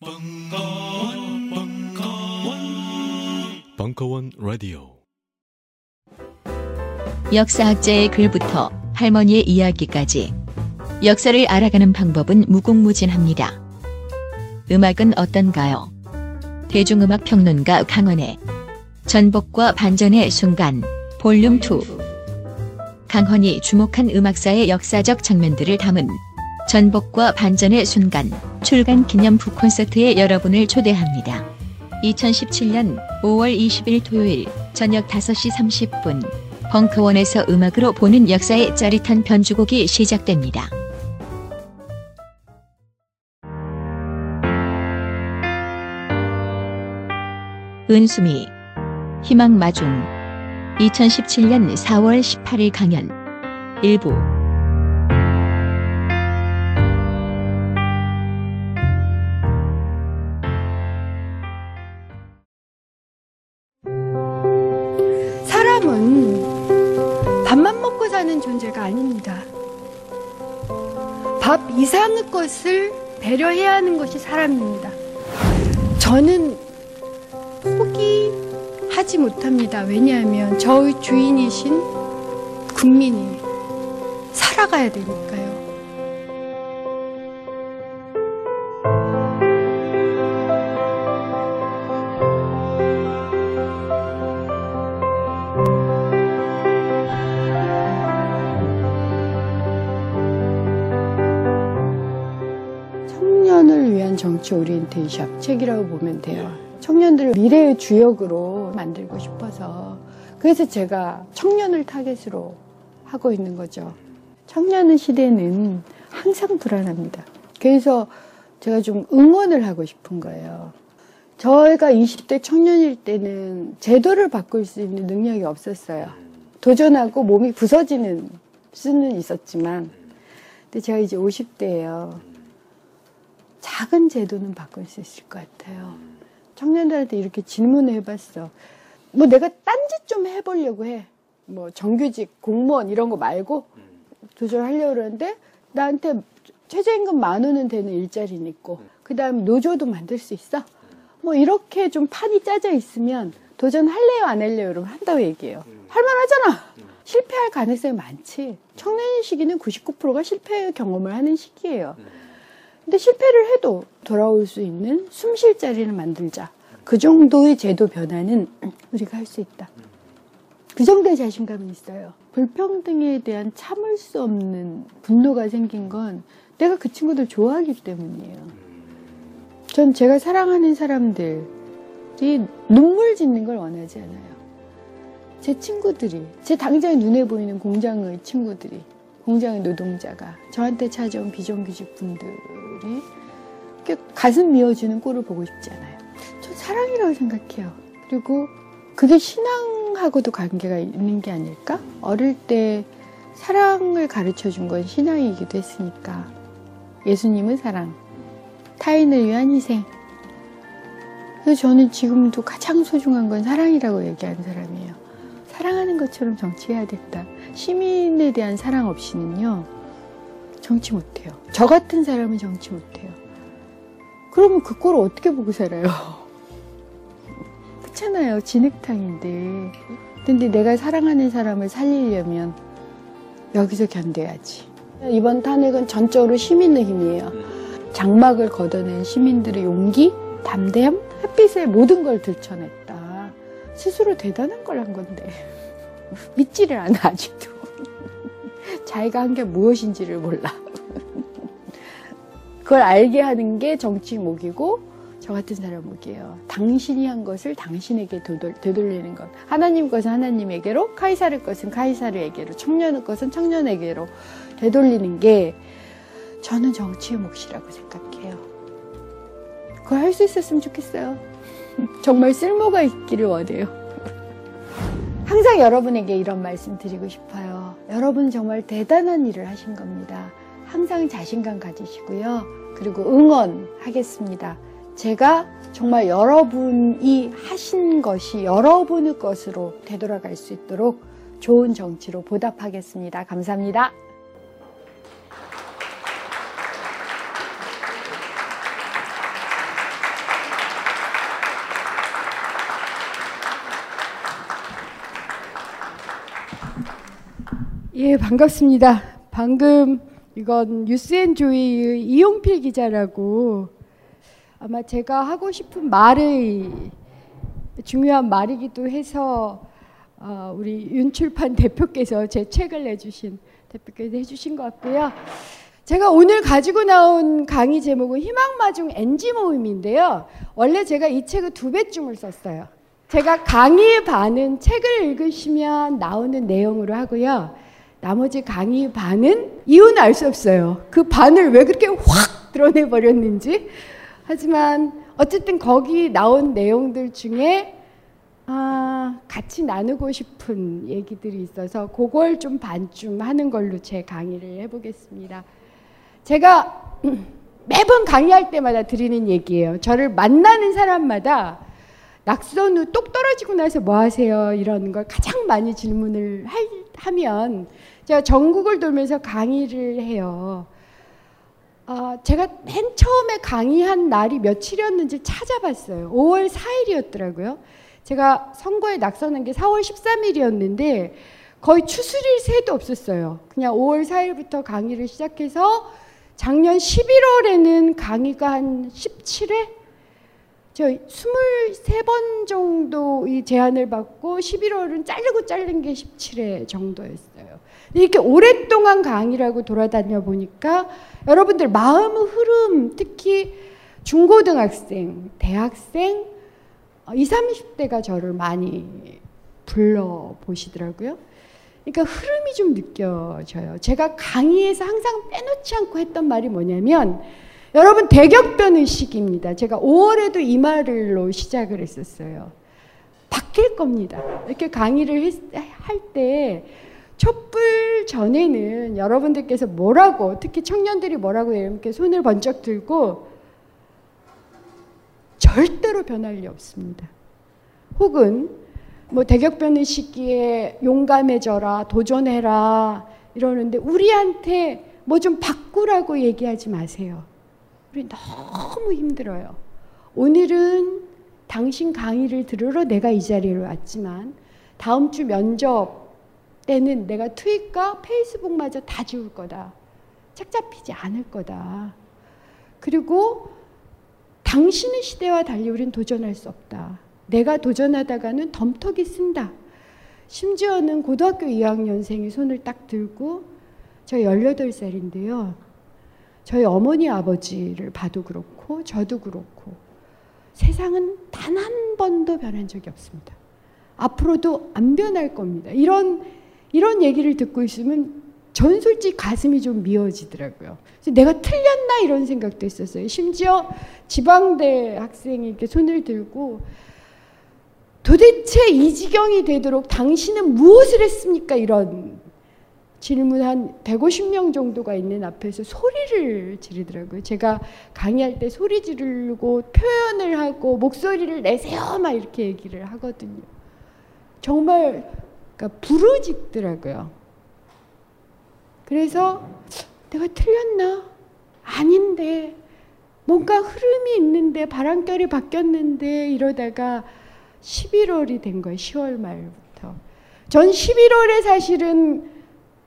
벙커원, 벙커원, 벙커원 라디오. 역사학자의 글부터 할머니의 이야기까지 역사를 알아가는 방법은 무궁무진합니다. 음악은 어떤가요? 대중음악 평론가 강헌의 전복과 반전의 순간 볼륨 2 강헌이 주목한 음악사의 역사적 장면들을 담은 전복과 반전의 순간 출간 기념 북콘서트에 여러분을 초대합니다. 2017년 5월 20일 토요일 저녁 5시 30분 벙커원에서 음악으로 보는 역사의 짜릿한 변주곡이 시작됩니다. 은수미 희망마중 2017년 4월 18일 강연 일부 사는 존재가 아닙니다. 밥 이상의 것을 배려해야 하는 것이 사람입니다. 저는 포기하지 못합니다. 왜냐하면 저의 주인이신 국민이 살아가야 되니까 정치 오리엔테이션 책이라고 보면 돼요. 청년들을 미래의 주역으로 만들고 싶어서 그래서 제가 청년을 타겟으로 하고 있는 거죠. 청년 의 시대는 항상 불안합니다. 그래서 제가 좀 응원을 하고 싶은 거예요. 저희가 20대 청년일 때는 제도를 바꿀 수 있는 능력이 없었어요. 도전하고 몸이 부서지는 수는 있었지만, 근데 제가 이제 50대예요. 작은 제도는 바꿀 수 있을 것 같아요. 청년들한테 이렇게 질문을 해봤어. 뭐 내가 딴짓 좀 해보려고 해. 뭐 정규직, 공무원 이런 거 말고 도전하려고 그러는데 나한테 최저임금 만 원은 되는 일자리는 있고 그 다음 노조도 만들 수 있어. 뭐 이렇게 좀 판이 짜져 있으면 도전할래요 안 할래요 그러면 한다고 얘기해요. 할만하잖아. 실패할 가능성이 많지. 청년 시기는 99%가 실패 경험을 하는 시기예요. 근데 실패를 해도 돌아올 수 있는 숨 쉴 자리를 만들자. 그 정도의 제도 변화는 우리가 할 수 있다. 그 정도의 자신감이 있어요. 불평등에 대한 참을 수 없는 분노가 생긴 건 내가 그 친구들 좋아하기 때문이에요. 전 제가 사랑하는 사람들이 눈물 짓는 걸 원하지 않아요. 제 친구들이, 제 당장 눈에 보이는 공장의 친구들이, 공장의 노동자가 저한테 찾아온 비정규직 분들 이 이렇게 가슴 미어주는 꼴을 보고 싶지 않아요. 전 사랑이라고 생각해요. 그리고 그게 신앙하고도 관계가 있는 게 아닐까? 어릴 때 사랑을 가르쳐 준 건 신앙이기도 했으니까. 예수님은 사랑, 타인을 위한 희생. 그래서 저는 지금도 가장 소중한 건 사랑이라고 얘기하는 사람이에요. 사랑하는 것처럼 정치해야 됐다. 시민에 대한 사랑 없이는요, 정치 못해요. 저 같은 사람은 정치 못해요. 그러면 그 꼴을 어떻게 보고 살아요? 그렇잖아요. 진흙탕인데. 근데 내가 사랑하는 사람을 살리려면 여기서 견뎌야지. 이번 탄핵은 전적으로 시민의 힘이에요. 장막을 걷어낸 시민들의 용기, 담대함, 햇빛에 모든 걸 들춰냈다. 스스로 대단한 걸 한 건데. 믿지를 않아, 아직도. 자기가 한 게 무엇인지를 몰라. 그걸 알게 하는 게 정치 목이고, 저 같은 사람 목이에요. 당신이 한 것을 당신에게 되돌, 되돌리는 것. 하나님 것은 하나님에게로, 카이사르 것은 카이사르에게로, 청년의 것은 청년에게로 되돌리는 게 저는 정치의 몫이라고 생각해요. 그걸 할 수 있었으면 좋겠어요. 정말 쓸모가 있기를 원해요. 항상 여러분에게 이런 말씀 드리고 싶어요. 여러분 정말 대단한 일을 하신 겁니다. 항상 자신감 가지시고요. 그리고 응원하겠습니다. 제가 정말 여러분이 하신 것이 여러분의 것으로 되돌아갈 수 있도록 좋은 정치로 보답하겠습니다. 감사합니다. 예, 반갑습니다. 방금 이건 뉴스앤조이의 이용필 기자라고 아마 제가 하고 싶은 말의 중요한 말이기도 해서 어, 우리 윤출판 대표께서 제 책을 내주신 대표께서 해주신 것 같고요. 제가 오늘 가지고 나온 강의 제목은 희망마중 NG 모임인데요. 원래 제가 이 책을 두 배쯤을 썼어요. 제가 강의 반은 책을 읽으시면 나오는 내용으로 하고요. 나머지 강의 반은 이유는 알 수 없어요. 그 반을 왜 그렇게 확 드러내 버렸는지. 하지만 어쨌든 거기 나온 내용들 중에 아, 같이 나누고 싶은 얘기들이 있어서 그걸 좀 반쯤 하는 걸로 제 강의를 해보겠습니다. 제가 매번 강의할 때마다 드리는 얘기예요. 저를 만나는 사람마다 낙선 후 똑 떨어지고 나서 뭐 하세요? 이런 걸 가장 많이 질문을 할, 하면 제가 전국을 돌면서 강의를 해요. 아, 제가 맨 처음에 강의한 날이 며칠이었는지 찾아봤어요. 5월 4일이었더라고요. 제가 선거에 낙선한 게 4월 13일이었는데 거의 추스릴 새도 없었어요. 그냥 5월 4일부터 강의를 시작해서 작년 11월에는 강의가 한 17회? 저 23번 정도 이 제안을 받고 11월은 자르고 자른 게 17회 정도였어요. 이렇게 오랫동안 강의라고 돌아다녀 보니까 여러분들 마음의 흐름, 특히 중고등학생, 대학생, 20, 30대가 저를 많이 불러 보시더라고요. 그러니까 흐름이 좀 느껴져요. 제가 강의에서 항상 빼놓지 않고 했던 말이 뭐냐면 여러분 대격변 의식입니다. 제가 5월에도 이 말로 시작을 했었어요. 바뀔 겁니다. 이렇게 강의를 할 때 촛불 전에는 여러분들께서 뭐라고 특히 청년들이 뭐라고 이렇게 손을 번쩍 들고 절대로 변할 리 없습니다. 혹은 뭐 대격변의 시기에 용감해져라, 도전해라 이러는데 우리한테 뭐 좀 바꾸라고 얘기하지 마세요. 우리 너무 힘들어요. 오늘은 당신 강의를 들으러 내가 이 자리에 왔지만 다음 주 면접 때는 내가 트윗과 페이스북마저 다 지울 거다. 책 잡히지 않을 거다. 그리고 당신의 시대와 달리 우린 도전할 수 없다. 내가 도전하다가는 덤터기 쓴다. 심지어는 고등학교 2학년생이 손을 딱 들고 저 18살인데요. 저희 어머니 아버지를 봐도 그렇고 저도 그렇고 세상은 단 한 번도 변한 적이 없습니다. 앞으로도 안 변할 겁니다. 이런 이런 얘기를 듣고 있으면 전 솔직히 가슴이 좀 미어지더라고요. 내가 틀렸나 이런 생각도 했었어요. 심지어 지방대 학생이 이렇게 손을 들고 도대체 이 지경이 되도록 당신은 무엇을 했습니까? 이런 질문 한 150명 정도가 있는 앞에서 소리를 지르더라고요. 제가 강의할 때 소리 지르고 표현을 하고 목소리를 내세요 막 이렇게 얘기를 하거든요. 정말 그러니까 부르짖더라고요. 그래서 내가 틀렸나? 아닌데 뭔가 흐름이 있는데 바람결이 바뀌었는데 이러다가 11월이 된 거예요. 10월 말부터. 전 11월에 사실은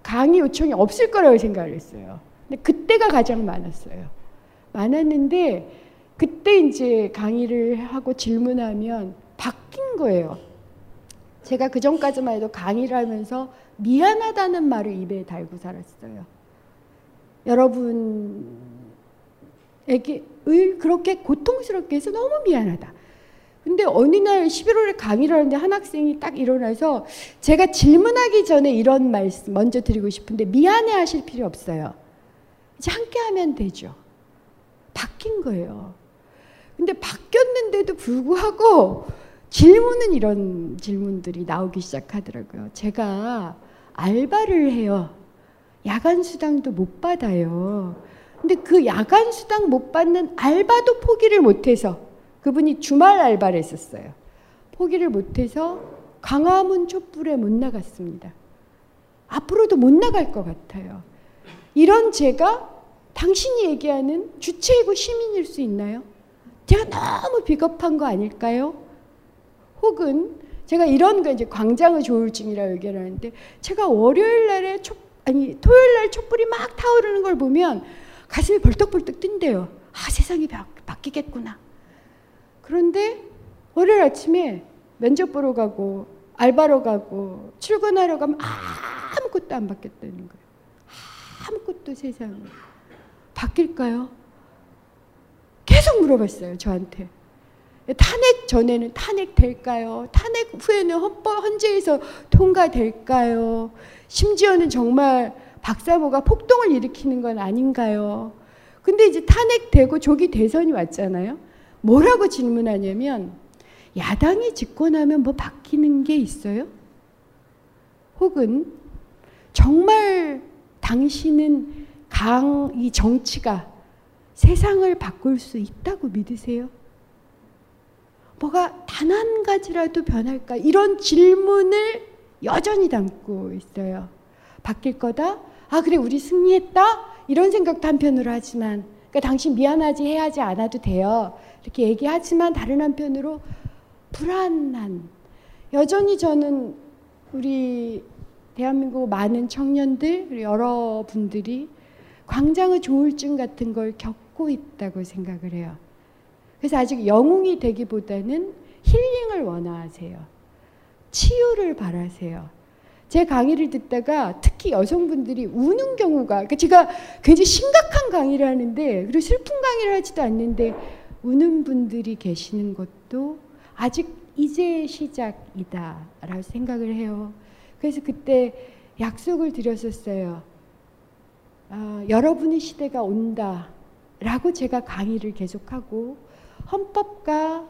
강의 요청이 없을 거라고 생각을 했어요. 근데 그때가 가장 많았어요. 많았는데 그때 이제 강의를 하고 질문하면 바뀐 거예요. 제가 그 전까지만 해도 강의를 하면서 미안하다는 말을 입에 달고 살았어요. 여러분 에게 을 그렇게 고통스럽게 해서 너무 미안하다. 근데 어느 날 11월에 강의를 하는데 한 학생이 딱 일어나서 제가 질문하기 전에 이런 말씀 먼저 드리고 싶은데 미안해 하실 필요 없어요. 이제 함께 하면 되죠. 바뀐 거예요. 근데 바뀌었는데도 불구하고 질문은 이런 질문들이 나오기 시작하더라고요. 제가 알바를 해요. 야간 수당도 못 받아요. 근데 그 야간 수당 못 받는 알바도 포기를 못해서 그분이 주말 알바를 했었어요. 포기를 못해서 강화문 촛불에 못 나갔습니다. 앞으로도 못 나갈 것 같아요. 이런 제가 당신이 얘기하는 주체이고 시민일 수 있나요? 제가 너무 비겁한 거 아닐까요? 혹은 제가 이런 거 이제 광장의 조울증이라고 얘기를 하는데 제가 월요일 날에 촛 아니 토요일 날 촛불이 막 타오르는 걸 보면 가슴이 벌떡벌떡 뛴대요. 아 세상이 바, 바뀌겠구나. 그런데 월요일 아침에 면접 보러 가고 알바로 가고 출근하러 가면 아무것도 안 바뀌었다는 거예요. 아무것도 세상에 바뀔까요? 계속 물어봤어요 저한테. 탄핵 전에는 탄핵 될까요? 탄핵 후에는 헌법 헌재에서 통과될까요? 심지어는 정말 박사모가 폭동을 일으키는 건 아닌가요? 근데 이제 탄핵되고 조기 대선이 왔잖아요. 뭐라고 질문하냐면 야당이 집권하면 뭐 바뀌는 게 있어요? 혹은 정말 당신은 강 이 정치가 세상을 바꿀 수 있다고 믿으세요? 뭐가 단 한 가지라도 변할까? 이런 질문을 여전히 담고 있어요. 바뀔 거다? 아, 그래, 우리 승리했다? 이런 생각도 한편으로 하지만, 그러니까 당신 미안하지 해야지 않아도 돼요. 이렇게 얘기하지만 다른 한편으로 불안한, 여전히 저는 우리 대한민국 많은 청년들, 여러분들이 광장의 조울증 같은 걸 겪고 있다고 생각을 해요. 그래서 아직 영웅이 되기보다는 힐링을 원하세요. 치유를 바라세요. 제 강의를 듣다가 특히 여성분들이 우는 경우가 그러니까 제가 굉장히 심각한 강의를 하는데 그리고 슬픈 강의를 하지도 않는데 우는 분들이 계시는 것도 아직 이제 시작이다라고 생각을 해요. 그래서 그때 약속을 드렸었어요. 아, 여러분의 시대가 온다라고 제가 강의를 계속하고 헌법과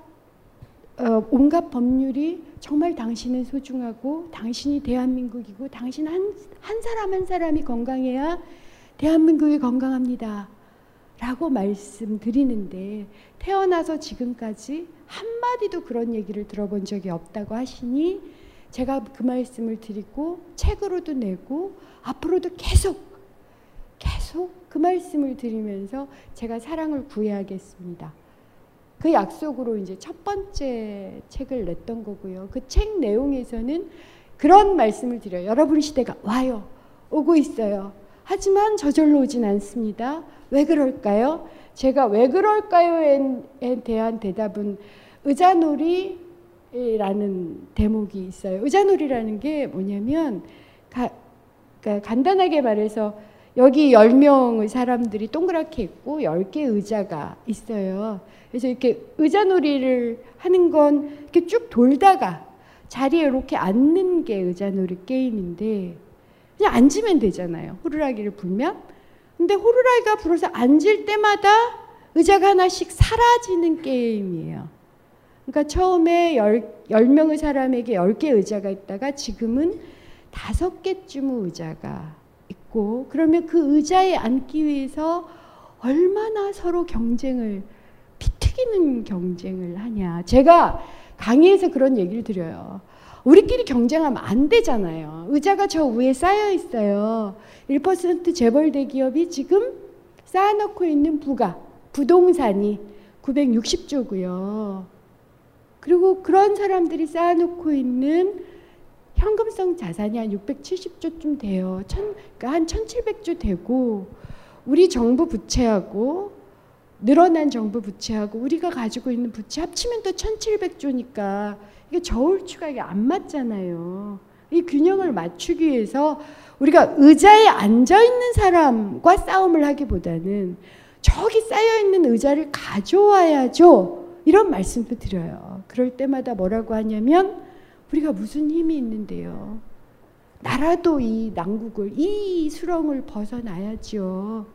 어, 온갖 법률이 정말 당신은 소중하고 당신이 대한민국이고 당신 한, 한 사람 한 사람이 건강해야 대한민국이 건강합니다. 라고 말씀드리는데 태어나서 지금까지 한마디도 그런 얘기를 들어본 적이 없다고 하시니 제가 그 말씀을 드리고 책으로도 내고 앞으로도 계속 계속 그 말씀을 드리면서 제가 사랑을 구해야겠습니다. 그 약속으로 이제 첫 번째 책을 냈던 거고요. 그 책 내용에서는 그런 말씀을 드려요. 여러분 시대가 와요. 오고 있어요. 하지만 저절로 오진 않습니다. 왜 그럴까요? 제가 왜 그럴까요에 대한 대답은 의자놀이라는 대목이 있어요. 의자놀이라는 게 뭐냐면 가, 그러니까 간단하게 말해서 여기 10명의 사람들이 동그랗게 있고 10개의 의자가 있어요. 그래서 이렇게 의자놀이를 하는 건 이렇게 쭉 돌다가 자리에 이렇게 앉는 게 의자놀이 게임인데 그냥 앉으면 되잖아요. 호루라기를 불면. 근데 호루라기가 불어서 앉을 때마다 의자가 하나씩 사라지는 게임이에요. 그러니까 처음에 열, 10 명의 사람에게 10개 의자가 있다가 지금은 다섯 개쯤의 의자가 있고 그러면 그 의자에 앉기 위해서 얼마나 서로 경쟁을 피튀기는 경쟁을 하냐. 제가 강의에서 그런 얘기를 드려요. 우리끼리 경쟁하면 안 되잖아요. 의자가 저 위에 쌓여 있어요. 1% 재벌 대기업이 지금 쌓아놓고 있는 부가, 부동산이 960조고요. 그리고 그런 사람들이 쌓아놓고 있는 현금성 자산이 한 670조쯤 돼요. 천, 그러니까 한 1700조 되고, 우리 정부 부채하고 늘어난 정부 부채하고 우리가 가지고 있는 부채 합치면 또 1700조니까 이게 저울추가 이게 안 맞잖아요. 이 균형을 맞추기 위해서 우리가 의자에 앉아 있는 사람과 싸움을 하기보다는 저기 쌓여 있는 의자를 가져와야죠. 이런 말씀도 드려요. 그럴 때마다 뭐라고 하냐면 우리가 무슨 힘이 있는데요. 나라도 이 난국을 이 수렁을 벗어나야죠.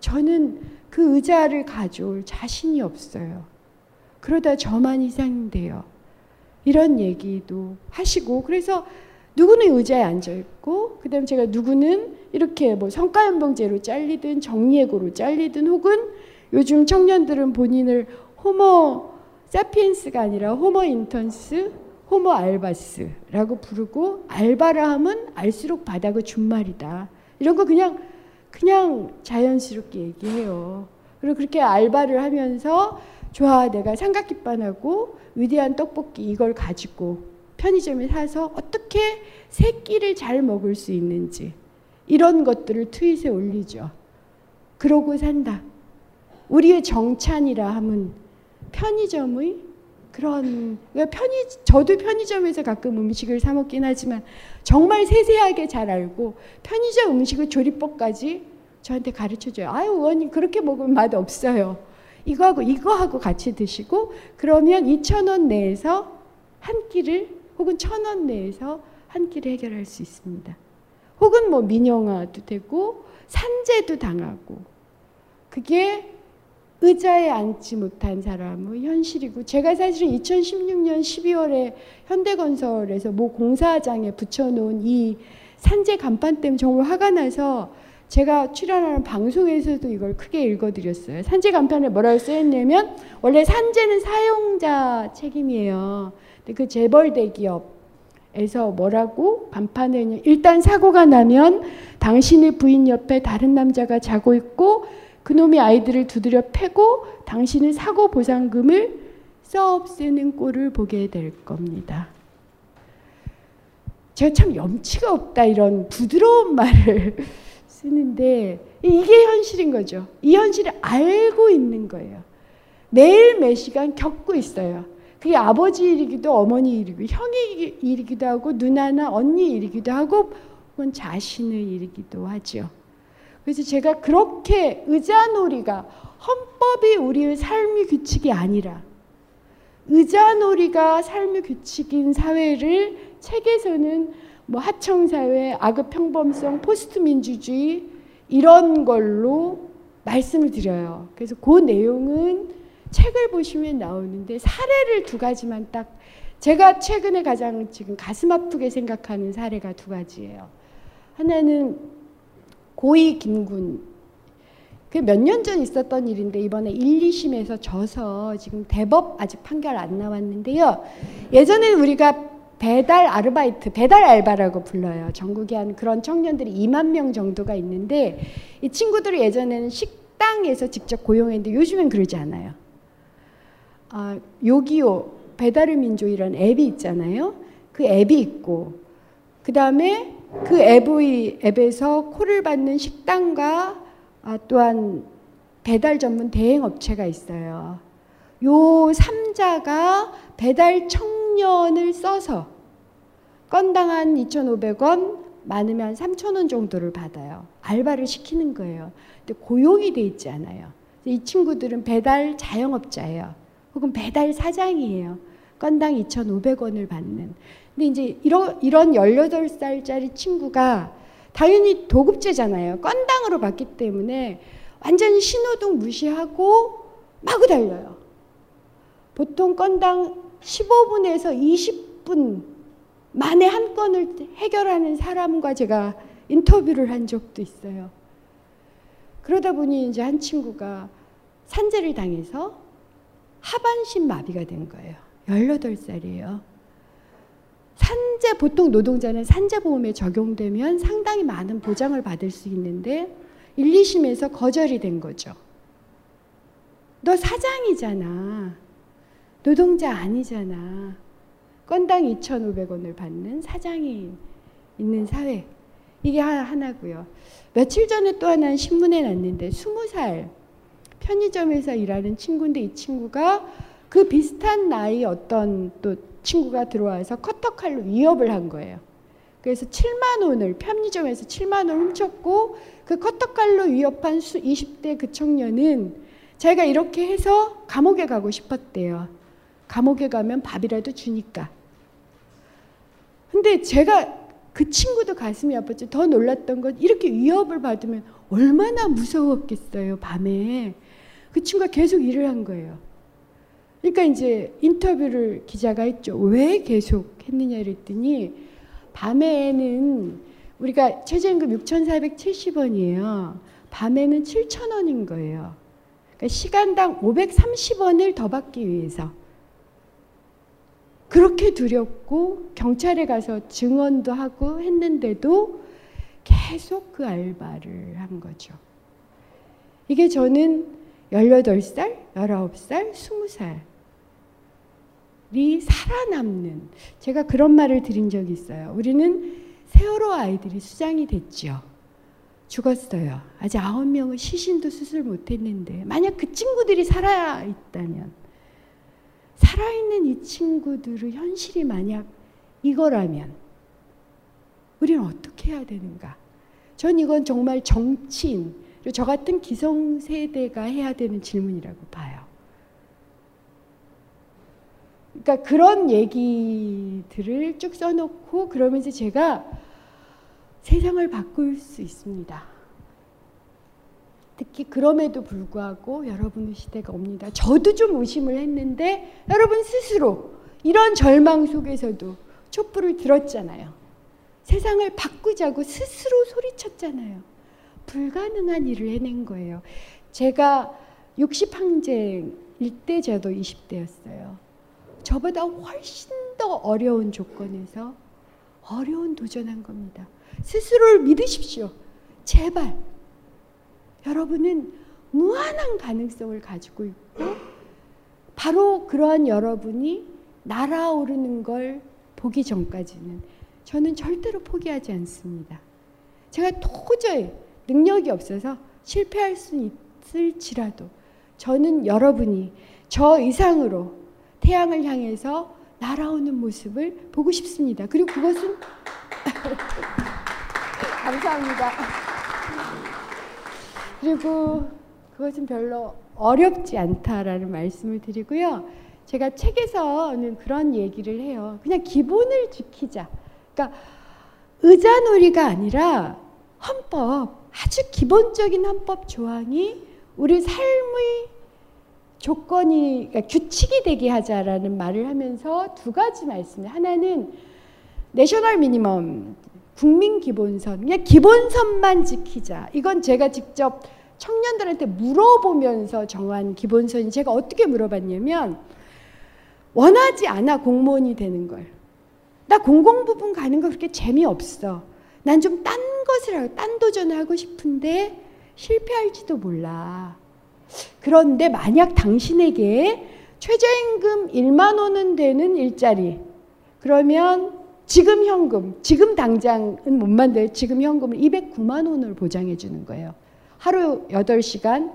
저는 그 의자를 가져올 자신이 없어요. 그러다 저만 이상인데요. 이런 얘기도 하시고 그래서 누구는 의자에 앉아 있고 그다음 제가 누구는 이렇게 뭐 성과연봉제로 잘리든 정리해고로 잘리든 혹은 요즘 청년들은 본인을 호모 사피엔스가 아니라 호모 인턴스, 호모 알바스라고 부르고 알바를 하면 알수록 바닥의 준말이다. 이런 거 그냥 그냥 자연스럽게 얘기해요. 그리고 그렇게 알바를 하면서 좋아 내가 삼각김밥하고 위대한 떡볶이 이걸 가지고 편의점에 사서 어떻게 세 끼를 잘 먹을 수 있는지 이런 것들을 트윗에 올리죠. 그러고 산다. 우리의 정찬이라 함은 편의점의 그런 그러니까 편의 저도 편의점에서 가끔 음식을 사 먹긴 하지만 정말 세세하게 잘 알고 편의점 음식의 조리법까지 저한테 가르쳐 줘요. 아유, 의원님 그렇게 먹으면 맛 없어요. 이거하고 이거하고 같이 드시고 그러면 2,000원 내에서 한 끼를 혹은 1,000원 내에서 한 끼를 해결할 수 있습니다. 혹은 뭐 민영화도 되고 산재도 당하고 그게 의자에 앉지 못한 사람의 현실이고 제가 사실은 2016년 12월에 현대건설에서 모 공사장에 붙여놓은 이 산재 간판 때문에 정말 화가 나서 제가 출연하는 방송에서도 이걸 크게 읽어드렸어요. 산재 간판에 뭐라고 쓰였냐면 원래 산재는 사용자 책임이에요. 근데 그 재벌 대기업에서 뭐라고 간판에 일단 사고가 나면 당신의 부인 옆에 다른 남자가 자고 있고 그놈이 아이들을 두드려 패고 당신은 사고 보상금을 써 없애는 꼴을 보게 될 겁니다. 제가 참 염치가 없다 이런 부드러운 말을 쓰는데 이게 현실인 거죠. 이 현실을 알고 있는 거예요. 매일 매 시간 겪고 있어요. 그게 아버지 일이기도 어머니 일이고 형의 일이기도 하고 누나나 언니 일이기도 하고 혹은 자신의 일이기도 하죠. 그래서 제가 그렇게 의자놀이가 헌법이 우리의 삶의 규칙이 아니라 의자놀이가 삶의 규칙인 사회를 책에서는 뭐 하청사회, 악의 평범성, 포스트 민주주의 이런 걸로 말씀을 드려요. 그래서 그 내용은 책을 보시면 나오는데 사례를 두 가지만 딱 제가 최근에 가장 지금 가슴 아프게 생각하는 사례가 두 가지예요. 하나는 고이 김군 그 몇 년 전 있었던 일인데 이번에 1, 2심에서 져서 지금 대법 아직 판결 안 나왔는데요. 예전에 우리가 배달 아르바이트, 배달 알바라고 불러요. 전국에 한 그런 청년들이 2만 명 정도가 있는데 이 친구들이 예전에는 식당에서 직접 고용했는데 요즘엔 그러지 않아요. 아, 요기요 배달의 민족이라는 앱이 있잖아요. 그 앱이 있고 그 다음에 그 앱의 앱에서 콜을 받는 식당과 아, 또한 배달 전문 대행 업체가 있어요. 요 3자가 배달 청년을 써서 건당 한 2,500원, 많으면 3,000원 정도를 받아요. 알바를 시키는 거예요. 근데 고용이 돼 있지 않아요. 이 친구들은 배달 자영업자예요. 혹은 배달 사장이에요. 건당 2,500원을 받는. 근데 이제 이런, 이런 18살짜리 친구가 당연히 도급제잖아요. 건당으로 받기 때문에 완전히 신호등 무시하고 마구 달려요. 보통 건당 15분에서 20분 만에 한 건을 해결하는 사람과 제가 인터뷰를 한 적도 있어요. 그러다 보니 이제 한 친구가 산재를 당해서 하반신 마비가 된 거예요. 18살이에요. 산재 보통 노동자는 산재보험에 적용되면 상당히 많은 보장을 받을 수 있는데 1, 2심에서 거절이 된 거죠. 너 사장이잖아. 노동자 아니잖아. 건당 2,500원을 받는 사장이 있는 사회. 이게 하나고요. 며칠 전에 또 하나 신문에 났는데 20살 편의점에서 일하는 친구인데 이 친구가 그 비슷한 나이 어떤 또 친구가 들어와서 커터칼로 위협을 한 거예요. 그래서 7만 원을 편의점에서 7만 원 훔쳤고 그 커터칼로 위협한 20대 그 청년은 자기가 이렇게 해서 감옥에 가고 싶었대요. 감옥에 가면 밥이라도 주니까. 근데 제가 그 친구도 가슴이 아팠죠. 더 놀랐던 건 이렇게 위협을 받으면 얼마나 무서웠겠어요, 밤에. 그 친구가 계속 일을 한 거예요. 그러니까 이제 인터뷰를 기자가 했죠. 왜 계속 했느냐 그랬더니 밤에는 우리가 최저임금 6,470원이에요. 밤에는 7,000원인 거예요. 그러니까 시간당 530원을 더 받기 위해서. 그렇게 두렵고 경찰에 가서 증언도 하고 했는데도 계속 그 알바를 한 거죠. 이게 저는 18살, 19살, 20살 살아남는 제가 그런 말을 드린 적이 있어요. 우리는 세월호 아이들이 수장이 됐죠. 죽었어요. 아직 아홉 명은 시신도 수술 못했는데 만약 그 친구들이 살아 있다면 살아있는 이 친구들의 현실이 만약 이거라면 우리는 어떻게 해야 되는가? 전 이건 정말 정치인, 저 같은 기성세대가 해야 되는 질문이라고 봐요. 그러니까 그런 얘기들을 쭉 써놓고 그러면서 제가 세상을 바꿀 수 있습니다. 특히 그럼에도 불구하고 여러분의 시대가 옵니다. 저도 좀 의심을 했는데 여러분 스스로 이런 절망 속에서도 촛불을 들었잖아요. 세상을 바꾸자고 스스로 소리쳤잖아요. 불가능한 일을 해낸 거예요. 제가 60항쟁일 때 저도 20대였어요. 저보다 훨씬 더 어려운 조건에서 어려운 도전한 겁니다. 스스로를 믿으십시오. 제발. 여러분은 무한한 가능성을 가지고 있고 바로 그러한 여러분이 날아오르는 걸 보기 전까지는 저는 절대로 포기하지 않습니다. 제가 도저히 능력이 없어서 실패할 수 있을지라도 저는 여러분이 저 이상으로 태양을 향해서 날아오는 모습을 보고 싶습니다. 그리고 그것은 감사합니다. 그리고 그것은 별로 어렵지 않다라는 말씀을 드리고요. 제가 책에서는 그런 얘기를 해요. 그냥 기본을 지키자. 그러니까 의자놀이가 아니라 헌법, 아주 기본적인 헌법 조항이 우리 삶의 조건이 그러니까 규칙이 되게 하자라는 말을 하면서 두 가지 말씀을 하나는 내셔널 미니멈 국민 기본선 그냥 기본선만 지키자 이건 제가 직접 청년들한테 물어보면서 정한 기본선이 제가 어떻게 물어봤냐면 원하지 않아 공무원이 되는 걸. 나 공공부분 가는 거 그렇게 재미없어. 난 좀 딴 것을 하고 딴 도전을 하고 싶은데 실패할지도 몰라. 그런데 만약 당신에게 최저임금 1만 원은 되는 일자리 그러면 지금 현금, 지금 당장은 못 만들 지금 현금을 209만 원을 보장해 주는 거예요. 하루 8시간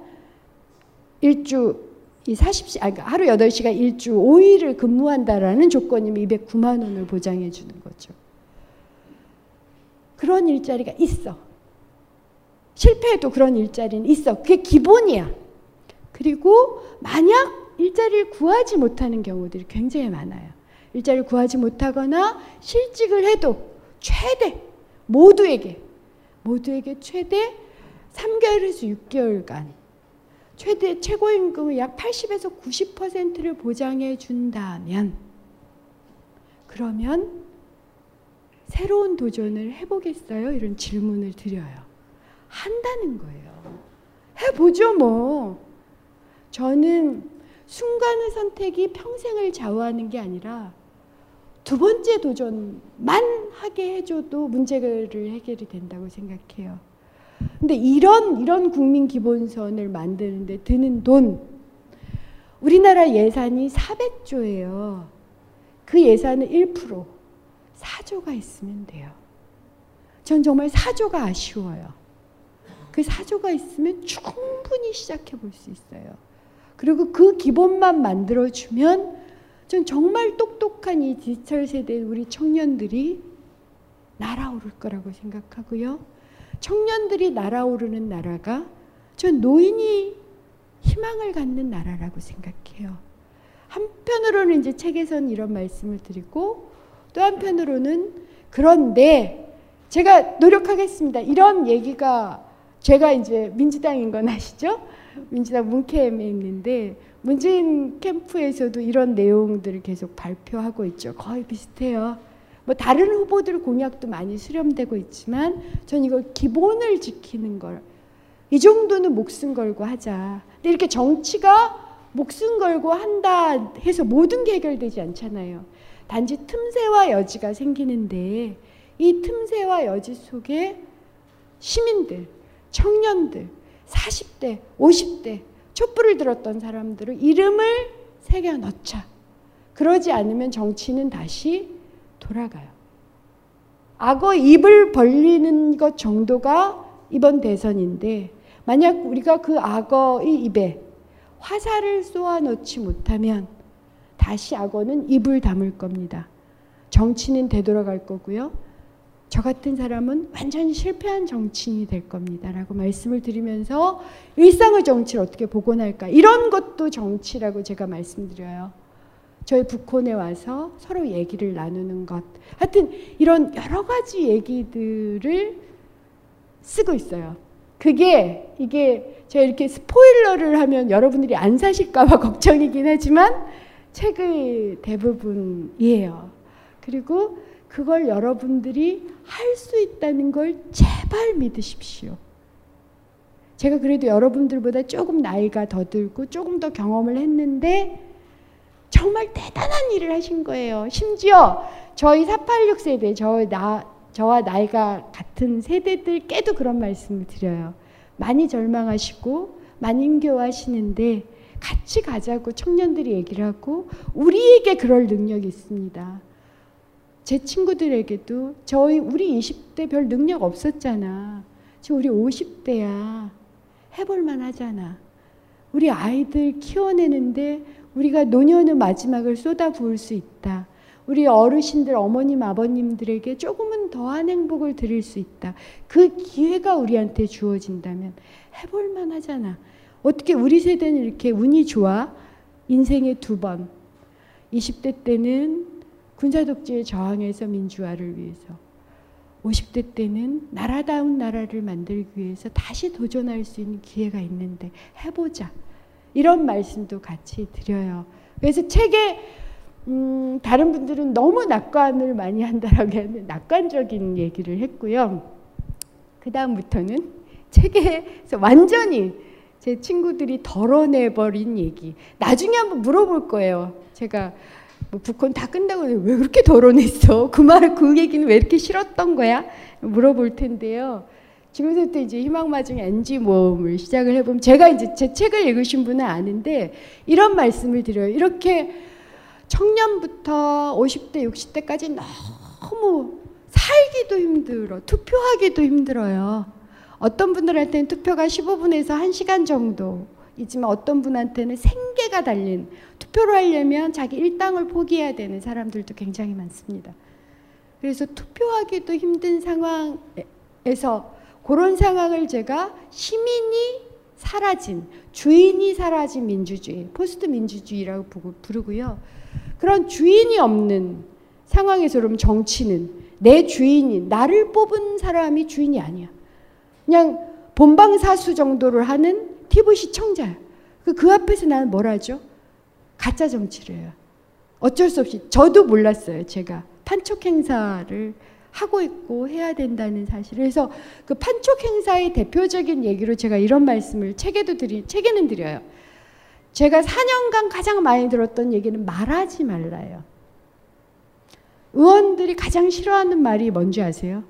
일주 이 40시 아 하루 8시간 일주 5일을 근무한다라는 조건이면 209만 원을 보장해 주는 거죠. 그런 일자리가 있어. 실패해도 그런 일자리는 있어. 그게 기본이야. 그리고 만약 일자리를 구하지 못하는 경우들이 굉장히 많아요. 일자리를 구하지 못하거나 실직을 해도 최대 모두에게 모두에게 최대 3개월에서 6개월간 최대 최고임금의 약 80에서 90%를 보장해 준다면 그러면 새로운 도전을 해보겠어요? 이런 질문을 드려요. 한다는 거예요. 해보죠, 뭐. 저는 순간의 선택이 평생을 좌우하는 게 아니라 두 번째 도전만 하게 해줘도 문제를 해결이 된다고 생각해요. 근데 이런 이런 국민 기본선을 만드는데 드는 돈 우리나라 예산이 400조예요. 그 예산은 1% 4조가 있으면 돼요. 전 정말 4조가 아쉬워요. 그 4조가 있으면 충분히 시작해 볼 수 있어요. 그리고 그 기본만 만들어 주면 전 정말 똑똑한 이 디지털 세대 우리 청년들이 날아오를 거라고 생각하고요. 청년들이 날아오르는 나라가 전 노인이 희망을 갖는 나라라고 생각해요. 한편으로는 이제 책에서는 이런 말씀을 드리고 또 한편으로는 그런데 제가 노력하겠습니다. 이런 얘기가 제가 이제 민주당인 건 아시죠? 민주당 문캠에 있는데 문재인 캠프에서도 이런 내용들을 계속 발표하고 있죠. 거의 비슷해요. 뭐 다른 후보들 공약도 많이 수렴되고 있지만 전 이걸 기본을 지키는 걸 이 정도는 목숨 걸고 하자. 근데 이렇게 정치가 목숨 걸고 한다 해서 모든 게 해결되지 않잖아요. 단지 틈새와 여지가 생기는데 이 틈새와 여지 속에 시민들, 청년들, 40대, 50대 촛불을 들었던 사람들을 이름을 새겨 넣자. 그러지 않으면 정치는 다시 돌아가요. 악어 입을 벌리는 것 정도가 이번 대선인데 만약 우리가 그 악어의 입에 화살을 쏘아 놓지 못하면 다시 악어는 입을 다물 겁니다. 정치는 되돌아갈 거고요. 저 같은 사람은 완전히 실패한 정치인이 될 겁니다. 라고 말씀을 드리면서 일상의 정치를 어떻게 복원할까. 이런 것도 정치라고 제가 말씀드려요. 저희 북콘에 와서 서로 얘기를 나누는 것. 하여튼 이런 여러 가지 얘기들을 쓰고 있어요. 그게 이게 제가 이렇게 스포일러를 하면 여러분들이 안 사실까봐 걱정이긴 하지만 책의 대부분이에요. 그리고 그걸 여러분들이 할 수 있다는 걸 제발 믿으십시오. 제가 그래도 여러분들보다 조금 나이가 더 들고 조금 더 경험을 했는데 정말 대단한 일을 하신 거예요. 심지어 저희 486 세대, 저 나, 저와 나이가 같은 세대들께도 그런 말씀을 드려요. 많이 절망하시고 많이 힘겨워하시는데 같이 가자고 청년들이 얘기를 하고 우리에게 그럴 능력이 있습니다. 제 친구들에게도 저희 우리 20대 별 능력 없었잖아. 지금 우리 50대야. 해볼 만 하잖아. 우리 아이들 키워내는데 우리가 노년의 마지막을 쏟아 부을 수 있다. 우리 어르신들, 어머님, 아버님들에게 조금은 더한 행복을 드릴 수 있다. 그 기회가 우리한테 주어진다면 해볼만 하잖아. 어떻게 우리 세대는 이렇게 운이 좋아? 인생에 두 번. 20대 때는 군사 독재에 저항해서 민주화를 위해서. 50대 때는 나라다운 나라를 만들기 위해서 다시 도전할 수 있는 기회가 있는데 해보자. 이런 말씀도 같이 드려요. 그래서 책에 음, 다른 분들은 너무 낙관을 많이 한다라고 하는 낙관적인 얘기를 했고요. 그 다음부터는 책에서 완전히 제 친구들이 덜어내버린 얘기. 나중에 한번 물어볼 거예요. 제가 뭐 북콘 다 끝나고 왜 그렇게 덜어냈어? 그 말, 그 얘기는 왜 이렇게 싫었던 거야? 물어볼 텐데요. 지금부터 이제 희망마중 NG 모험을 시작을 해보면 제가 이제 제 책을 읽으신 분은 아는데 이런 말씀을 드려요. 이렇게 청년부터 50대, 60대까지 너무 살기도 힘들어. 투표하기도 힘들어요. 어떤 분들한테는 투표가 15분에서 1시간 정도 이지만 어떤 분한테는 생계가 달린 투표를 하려면 자기 일당을 포기해야 되는 사람들도 굉장히 많습니다. 그래서 투표하기도 힘든 상황에서 그런 상황을 제가 시민이 사라진 주인이 사라진 민주주의 포스트 민주주의라고 부르고요. 그런 주인이 없는 상황에서 그럼 정치는 내 주인이 나를 뽑은 사람이 주인이 아니야. 그냥 본방사수 정도를 하는 TV 시청자야. 그, 그 앞에서 나는 뭘 하죠? 가짜 정치를 해요. 어쩔 수 없이 저도 몰랐어요. 제가 판촉 행사를 하고 있고 해야 된다는 사실을 그래서 그 판촉 행사의 대표적인 얘기로 제가 이런 말씀을 책에도 드리 책에는 드려요. 제가 4년간 가장 많이 들었던 얘기는 말하지 말라요. 의원들이 가장 싫어하는 말이 뭔지 아세요?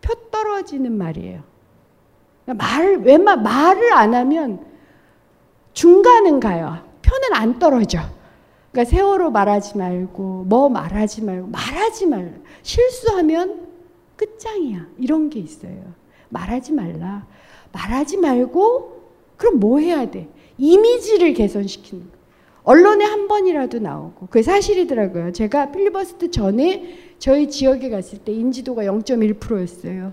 표 떨어지는 말이에요. 그러니까 말, 웬만 말을 안 하면 중간은 가요. 표는 안 떨어져. 그러니까 세월호 말하지 말고, 뭐 말하지 말고, 말하지 말 실수하면 끝장이야. 이런 게 있어요. 말하지 말라. 말하지 말고, 그럼 뭐 해야 돼? 이미지를 개선시키는 거. 언론에 한 번이라도 나오고 그게 사실이더라고요. 제가 필리버스트 전에 저희 지역에 갔을 때 인지도가 0.1%였어요.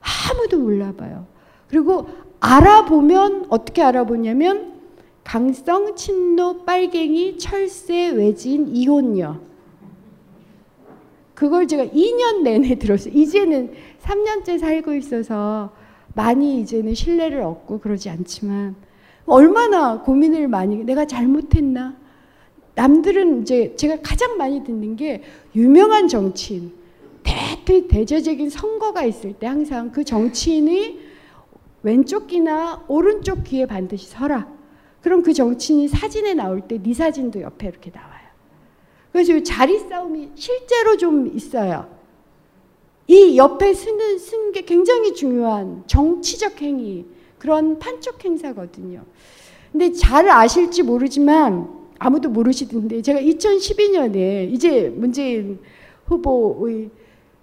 아무도 몰라봐요. 그리고 알아보면 어떻게 알아보냐면 강성, 친노, 빨갱이, 철새, 외진, 이혼녀. 그걸 제가 2년 내내 들었어요. 이제는 3년째 살고 있어서 많이 이제는 신뢰를 얻고 그러지 않지만 얼마나 고민을 많이 내가 잘못했나? 남들은 이제 제가 가장 많이 듣는 게 유명한 정치인 대대 대제적인 선거가 있을 때 항상 그 정치인이 왼쪽 귀나 오른쪽 귀에 반드시 서라. 그럼 그 정치인이 사진에 나올 때 네 사진도 옆에 이렇게 나와요. 그래서 자리 싸움이 실제로 좀 있어요. 이 옆에 쓰는 쓰는 게 굉장히 중요한 정치적 행위. 그런 판촉 행사거든요. 근데 잘 아실지 모르지만 아무도 모르시던데 제가 2012년에 이제 문재인 후보의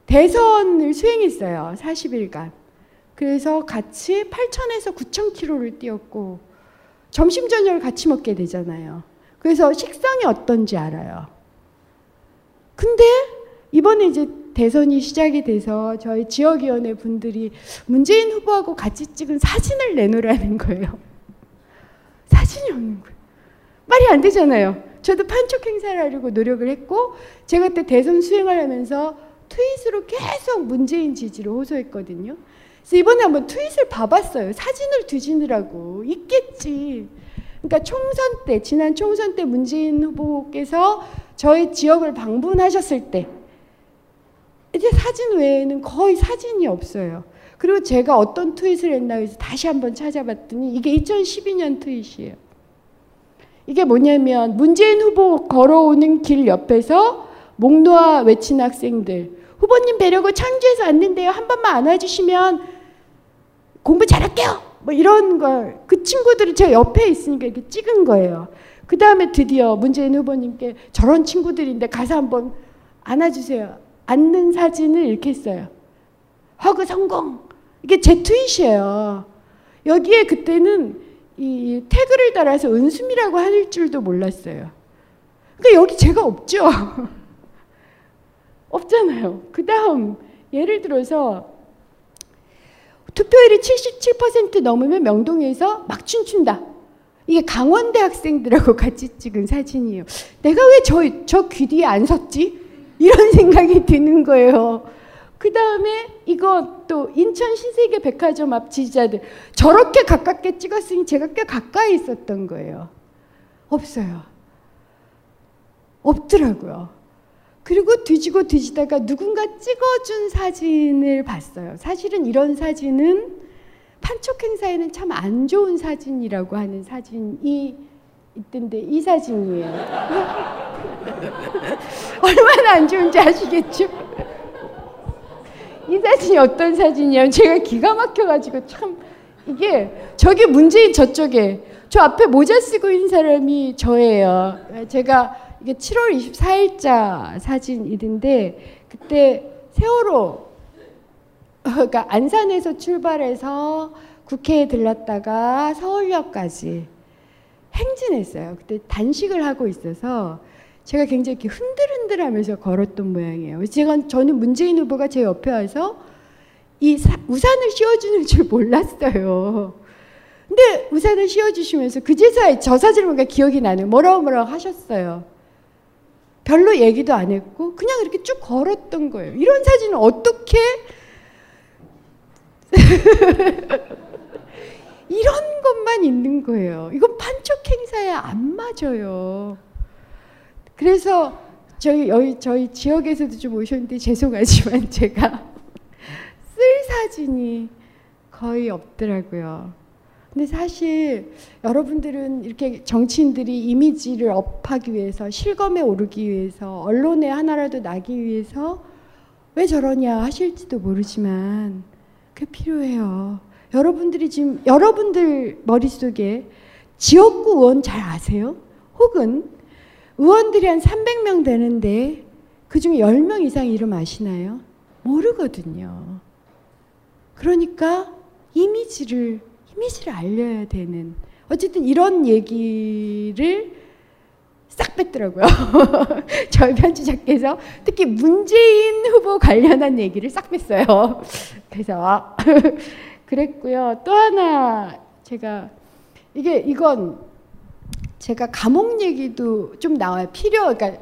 대선을 수행했어요. 40일간. 그래서 같이 8천에서 9천 킬로를 뛰었고 점심 저녁을 같이 먹게 되잖아요. 그래서 식성이 어떤지 알아요. 근데 이번에 이제 대선이 시작이 돼서 저희 지역위원회 분들이 문재인 후보하고 같이 찍은 사진을 내놓으라는 거예요. 사진이 없는 거예요. 말이 안 되잖아요. 저도 판촉 행사를 하려고 노력을 했고 제가 그때 대선 수행을 하면서 트윗으로 계속 문재인 지지를 호소했거든요. 그래서 이번에 한번 트윗을 봐봤어요. 사진을 뒤지느라고 있겠지. 그러니까 총선 때 지난 총선 때 문재인 후보께서 저희 지역을 방문하셨을 때 이제 사진 외에는 거의 사진이 없어요. 그리고 제가 어떤 트윗을 했나 해서 다시 한번 찾아봤더니 이게 2012년 트윗이에요. 이게 뭐냐면 문재인 후보 걸어오는 길 옆에서 목 놓아 외친 학생들 후보님 뵈려고 창주에서 왔는데요. 한 번만 안아주시면 공부 잘할게요. 뭐 이런 걸 그 친구들이 제 옆에 있으니까 이렇게 찍은 거예요. 그 다음에 드디어 문재인 후보님께 저런 친구들인데 가서 한번 안아주세요. 앉는 사진을 이렇게 했어요. 허그 성공. 이게 제 트윗이에요. 여기에 그때는 이 태그를 달아서 은숨이라고 할 줄도 몰랐어요. 그러니까 여기 제가 없죠. 없잖아요. 그 다음 예를 들어서 투표율이 77% 넘으면 명동에서 막 춤춘다. 이게 강원대 학생들하고 같이 찍은 사진이에요. 내가 왜 저 저 귀 뒤에 안 섰지? 이런 생각이 드는 거예요. 그 다음에 또 인천 신세계 백화점 앞 지지자들 저렇게 가깝게 찍었으니 제가 꽤 가까이 있었던 거예요. 없어요. 없더라고요. 그리고 뒤지고 뒤지다가 누군가 찍어준 사진을 봤어요. 사실은 이런 사진은 판촉 행사에는 참 안 좋은 사진이라고 하는 사진이 있던데 이 사진이에요. 얼마나 안 좋은지 아시겠죠? 이 사진이 어떤 사진이냐면 제가 기가 막혀가지고 참 이게 저게 문재인 저쪽에 저 앞에 모자 쓰고 있는 사람이 저예요. 제가 이게 7월 24일자 사진이던데 그때 세월호 그러니까 안산에서 출발해서 국회에 들렀다가 서울역까지 행진했어요. 그때 단식을 하고 있어서 제가 굉장히 이렇게 흔들흔들 하면서 걸었던 모양이에요. 제가 저는 문재인 후보가 제 옆에 와서 이 사, 우산을 씌워주는 줄 몰랐어요. 근데 우산을 씌워주시면서 그제서야 저 사진을 보니까 기억이 나는 뭐라고 뭐라고 하셨어요. 별로 얘기도 안 했고 그냥 이렇게 쭉 걸었던 거예요. 이런 사진은 어떻게 이런 것만 있는 거예요. 이건 판촉 행사에 안 맞아요. 그래서 저희 여기 저희 지역에서도 좀 오셨는데 죄송하지만 제가 쓸 사진이 거의 없더라고요. 근데 사실 여러분들은 이렇게 정치인들이 이미지를 업하기 위해서 실검에 오르기 위해서 언론에 하나라도 나기 위해서 왜 저러냐 하실지도 모르지만 그게 필요해요. 여러분들이 지금 여러분들 머릿속에 지역구 의원 잘 아세요? 혹은 의원들이 한 300명 되는데 그중에 10명 이상 이름 아시나요? 모르거든요. 그러니까 이미지를 이미지를 알려야 되는 어쨌든 이런 얘기를 싹 뺐더라고요. 저희 편집자께서 특히 문재인 후보 관련한 얘기를 싹 뺐어요. 그래서 그랬고요. 또 하나 제가 이게 이건 제가 감옥 얘기도 좀 나와요. 필요 그러니까,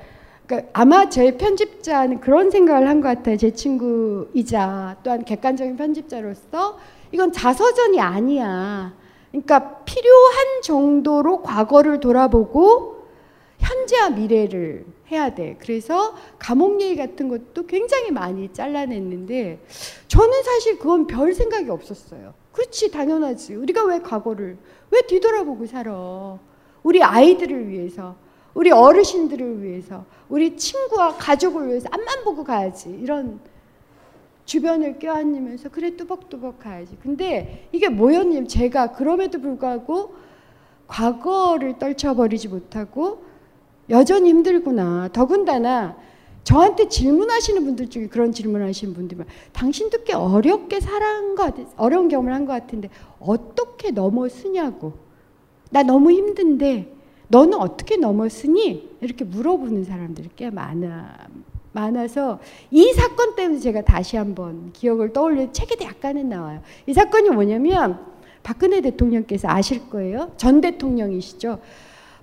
그러니까 아마 제 편집자는 그런 생각을 한 것 같아요. 제 친구이자 또한 객관적인 편집자로서 이건 자서전이 아니야. 그러니까 필요한 정도로 과거를 돌아보고 현재와 미래를 해야 돼. 그래서 감옥 얘기 같은 것도 굉장히 많이 잘라냈는데 저는 사실 그건 별 생각이 없었어요. 그렇지 당연하지. 우리가 왜 과거를 왜 뒤돌아보고 살아? 우리 아이들을 위해서, 우리 어르신들을 위해서, 우리 친구와 가족을 위해서 앞만 보고 가야지. 이런 주변을 껴안으면서 그래 뚜벅뚜벅 가야지. 근데 이게 뭐였냐면 제가 그럼에도 불구하고 과거를 떨쳐버리지 못하고 여전히 힘들구나. 더군다나 저한테 질문하시는 분들 중에 그런 질문하시는 분들이 당신도 꽤 어렵게 살아온 것 같아. 어려운 경험을 한 것 같은데 어떻게 넘어서냐고. 나 너무 힘든데 너는 어떻게 넘어서니? 이렇게 물어보는 사람들이 꽤 많아. 많아서 이 사건 때문에 제가 다시 한번 기억을 떠올려 책에도 약간은 나와요. 이 사건이 뭐냐면 박근혜 대통령께서 아실 거예요. 전 대통령이시죠.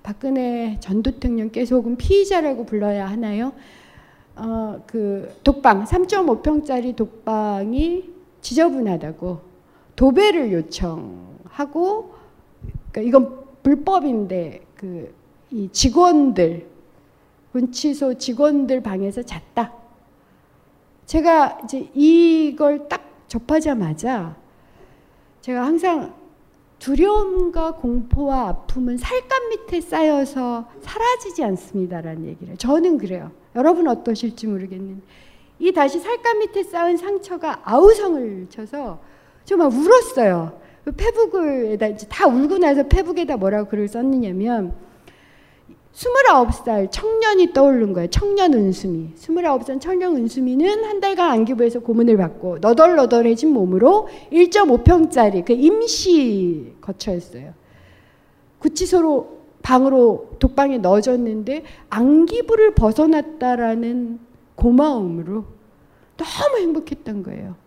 박근혜 전 대통령께서 혹은 피의자라고 불러야 하나요? 어, 그 독방 3.5평짜리 독방이 지저분하다고 도배를 요청하고 그러니까 이건 불법인데 그 이 직원들 분치소 직원들 방에서 잤다. 제가 이제 이걸 딱 접하자마자 제가 항상 두려움과 공포와 아픔은 살감 밑에 쌓여서 사라지지 않습니다라는 얘기를 저는 그래요. 여러분 어떠실지 모르겠는데 이 다시 살감 밑에 쌓은 상처가 아우성을 쳐서 정말 울었어요. 페북에다 이제 다 울고 나서 페북에다 뭐라고 글을 썼느냐면 29살 청년이 떠오른 거예요. 청년 은수미. 29살 청년 은수미는 한 달간 안기부에서 고문을 받고 너덜너덜해진 몸으로 1.5평짜리 그 임시 거처였어요. 구치소로 방으로 독방에 넣어졌는데 안기부를 벗어났다라는 고마움으로 너무 행복했던 거예요.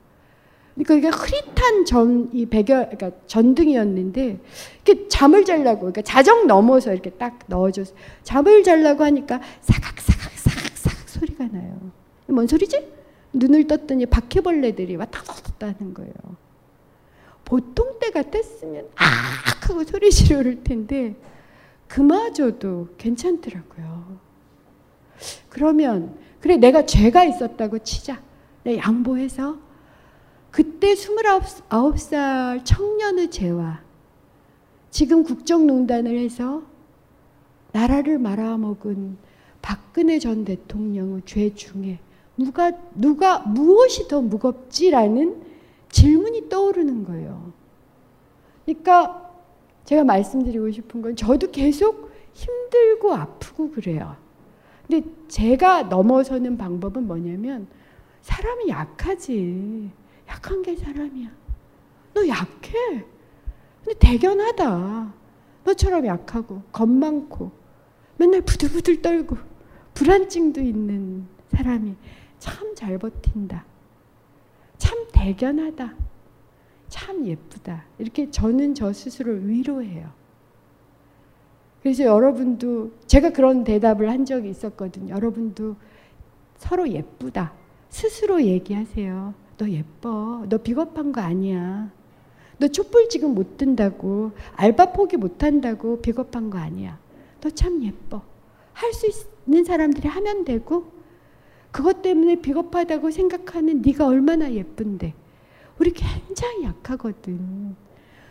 그러니까 이게 흐릿한 전, 이 배경, 그러니까 전등이었는데, 이렇게 잠을 자려고, 그러니까 자정 넘어서 이렇게 딱 넣어줘서, 잠을 자려고 하니까 사각사각, 사각사각 소리가 나요. 뭔 소리지? 눈을 떴더니 바퀴벌레들이 왔다 갔다 하는 거예요. 보통 때 같았으면, 아! 하고 소리 지르를 텐데, 그마저도 괜찮더라고요. 그러면, 그래, 내가 죄가 있었다고 치자. 내 양보해서 그때 29살 청년의 죄와 지금 국정농단을 해서 나라를 말아먹은 박근혜 전 대통령의 죄 중에 누가, 누가 무엇이 더 무겁지라는 질문이 떠오르는 거예요. 그러니까 제가 말씀드리고 싶은 건 저도 계속 힘들고 아프고 그래요. 근데 제가 넘어서는 방법은 뭐냐면 사람이 약하지. 약한 게 사람이야. 너 약해. 근데 대견하다. 너처럼 약하고 겁 많고 맨날 부들부들 떨고 불안증도 있는 사람이 참 잘 버틴다. 참 대견하다. 참 예쁘다. 이렇게 저는 저 스스로를 위로해요. 그래서 여러분도 제가 그런 대답을 한 적이 있었거든요. 여러분도 서로 예쁘다. 스스로 얘기하세요. 너 예뻐. 너 비겁한 거 아니야. 너 촛불 지금 못 든다고. 알바 포기 못 한다고 비겁한 거 아니야. 너 참 예뻐. 할 수 있는 사람들이 하면 되고 그것 때문에 비겁하다고 생각하는 네가 얼마나 예쁜데. 우리 굉장히 약하거든.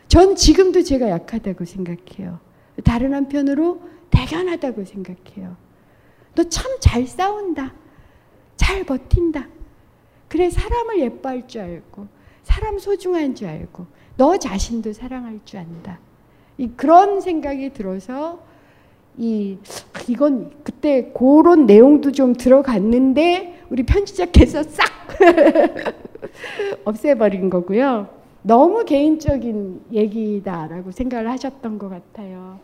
전 지금도 제가 약하다고 생각해요. 다른 한편으로 대견하다고 생각해요. 너 참 잘 싸운다. 잘 버틴다. 그래 사람을 예뻐할 줄 알고 사람 소중한 줄 알고 너 자신도 사랑할 줄 안다. 이 그런 생각이 들어서 이 이건 그때 그런 내용도 좀 들어갔는데 우리 편집자께서 싹 없애버린 거고요. 너무 개인적인 얘기다라고 생각을 하셨던 것 같아요.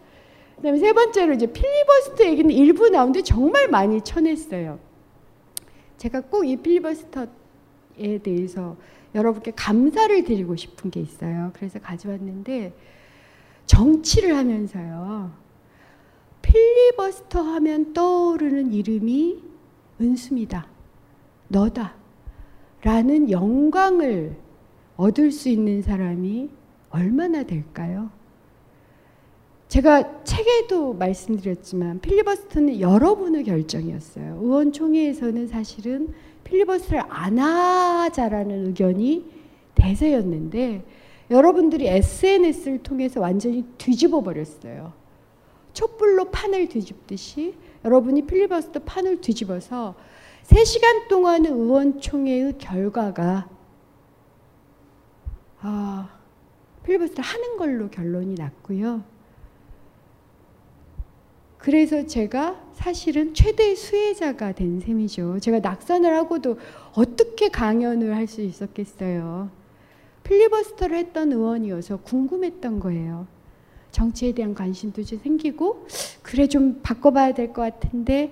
그다음에 세 번째로 이제 필리버스터 얘기는 일부 나오는데 정말 많이 쳐냈어요. 제가 꼭 이 필리버스터 에 대해서 여러분께 감사를 드리고 싶은 게 있어요. 그래서 가져왔는데 정치를 하면서요. 필리버스터 하면 떠오르는 이름이 은수입니다. 너다. 라는 영광을 얻을 수 있는 사람이 얼마나 될까요? 제가 책에도 말씀드렸지만 필리버스터는 여러분의 결정이었어요. 의원총회에서는 사실은 필리버스를 안 하자라는 의견이 대세였는데 여러분들이 SNS를 통해서 완전히 뒤집어 버렸어요. 촛불로 판을 뒤집듯이 여러분이 필리버스터 판을 뒤집어서 3시간 동안의 의원총회의 결과가 아, 필리버스터 하는 걸로 결론이 났고요. 그래서 제가 사실은 최대 수혜자가 된 셈이죠. 제가 낙선을 하고도 어떻게 강연을 할 수 있었겠어요. 필리버스터를 했던 의원이어서 궁금했던 거예요. 정치에 대한 관심도 좀 생기고 그래 좀 바꿔봐야 될 것 같은데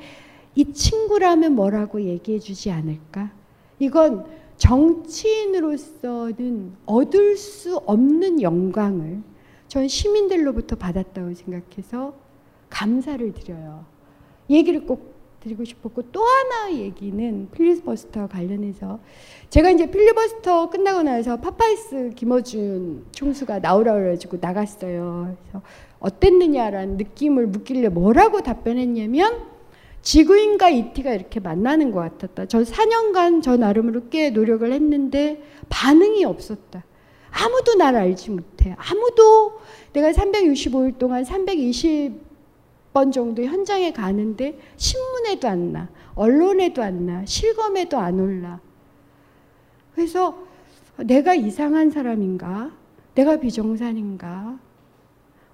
이 친구라면 뭐라고 얘기해 주지 않을까? 이건 정치인으로서는 얻을 수 없는 영광을 전 시민들로부터 받았다고 생각해서 감사를 드려요. 얘기를 꼭 드리고 싶었고 또 하나 얘기는 필리버스터 관련해서 제가 이제 필리버스터 끝나고 나서 파파이스 김어준 총수가 나오라 그래가지고 나갔어요. 그래서 어땠느냐라는 느낌을 묻길래 뭐라고 답변했냐면 지구인과 이티가 이렇게 만나는 것 같았다. 저 4년간 저 나름으로 꽤 노력을 했는데 반응이 없었다. 아무도 날 알지 못해. 아무도 내가 365일 동안 320 번 정도 현장에 가는데 신문에도 안 나, 언론에도 안 나, 실검에도 안 올라. 그래서 내가 이상한 사람인가? 내가 비정상인가?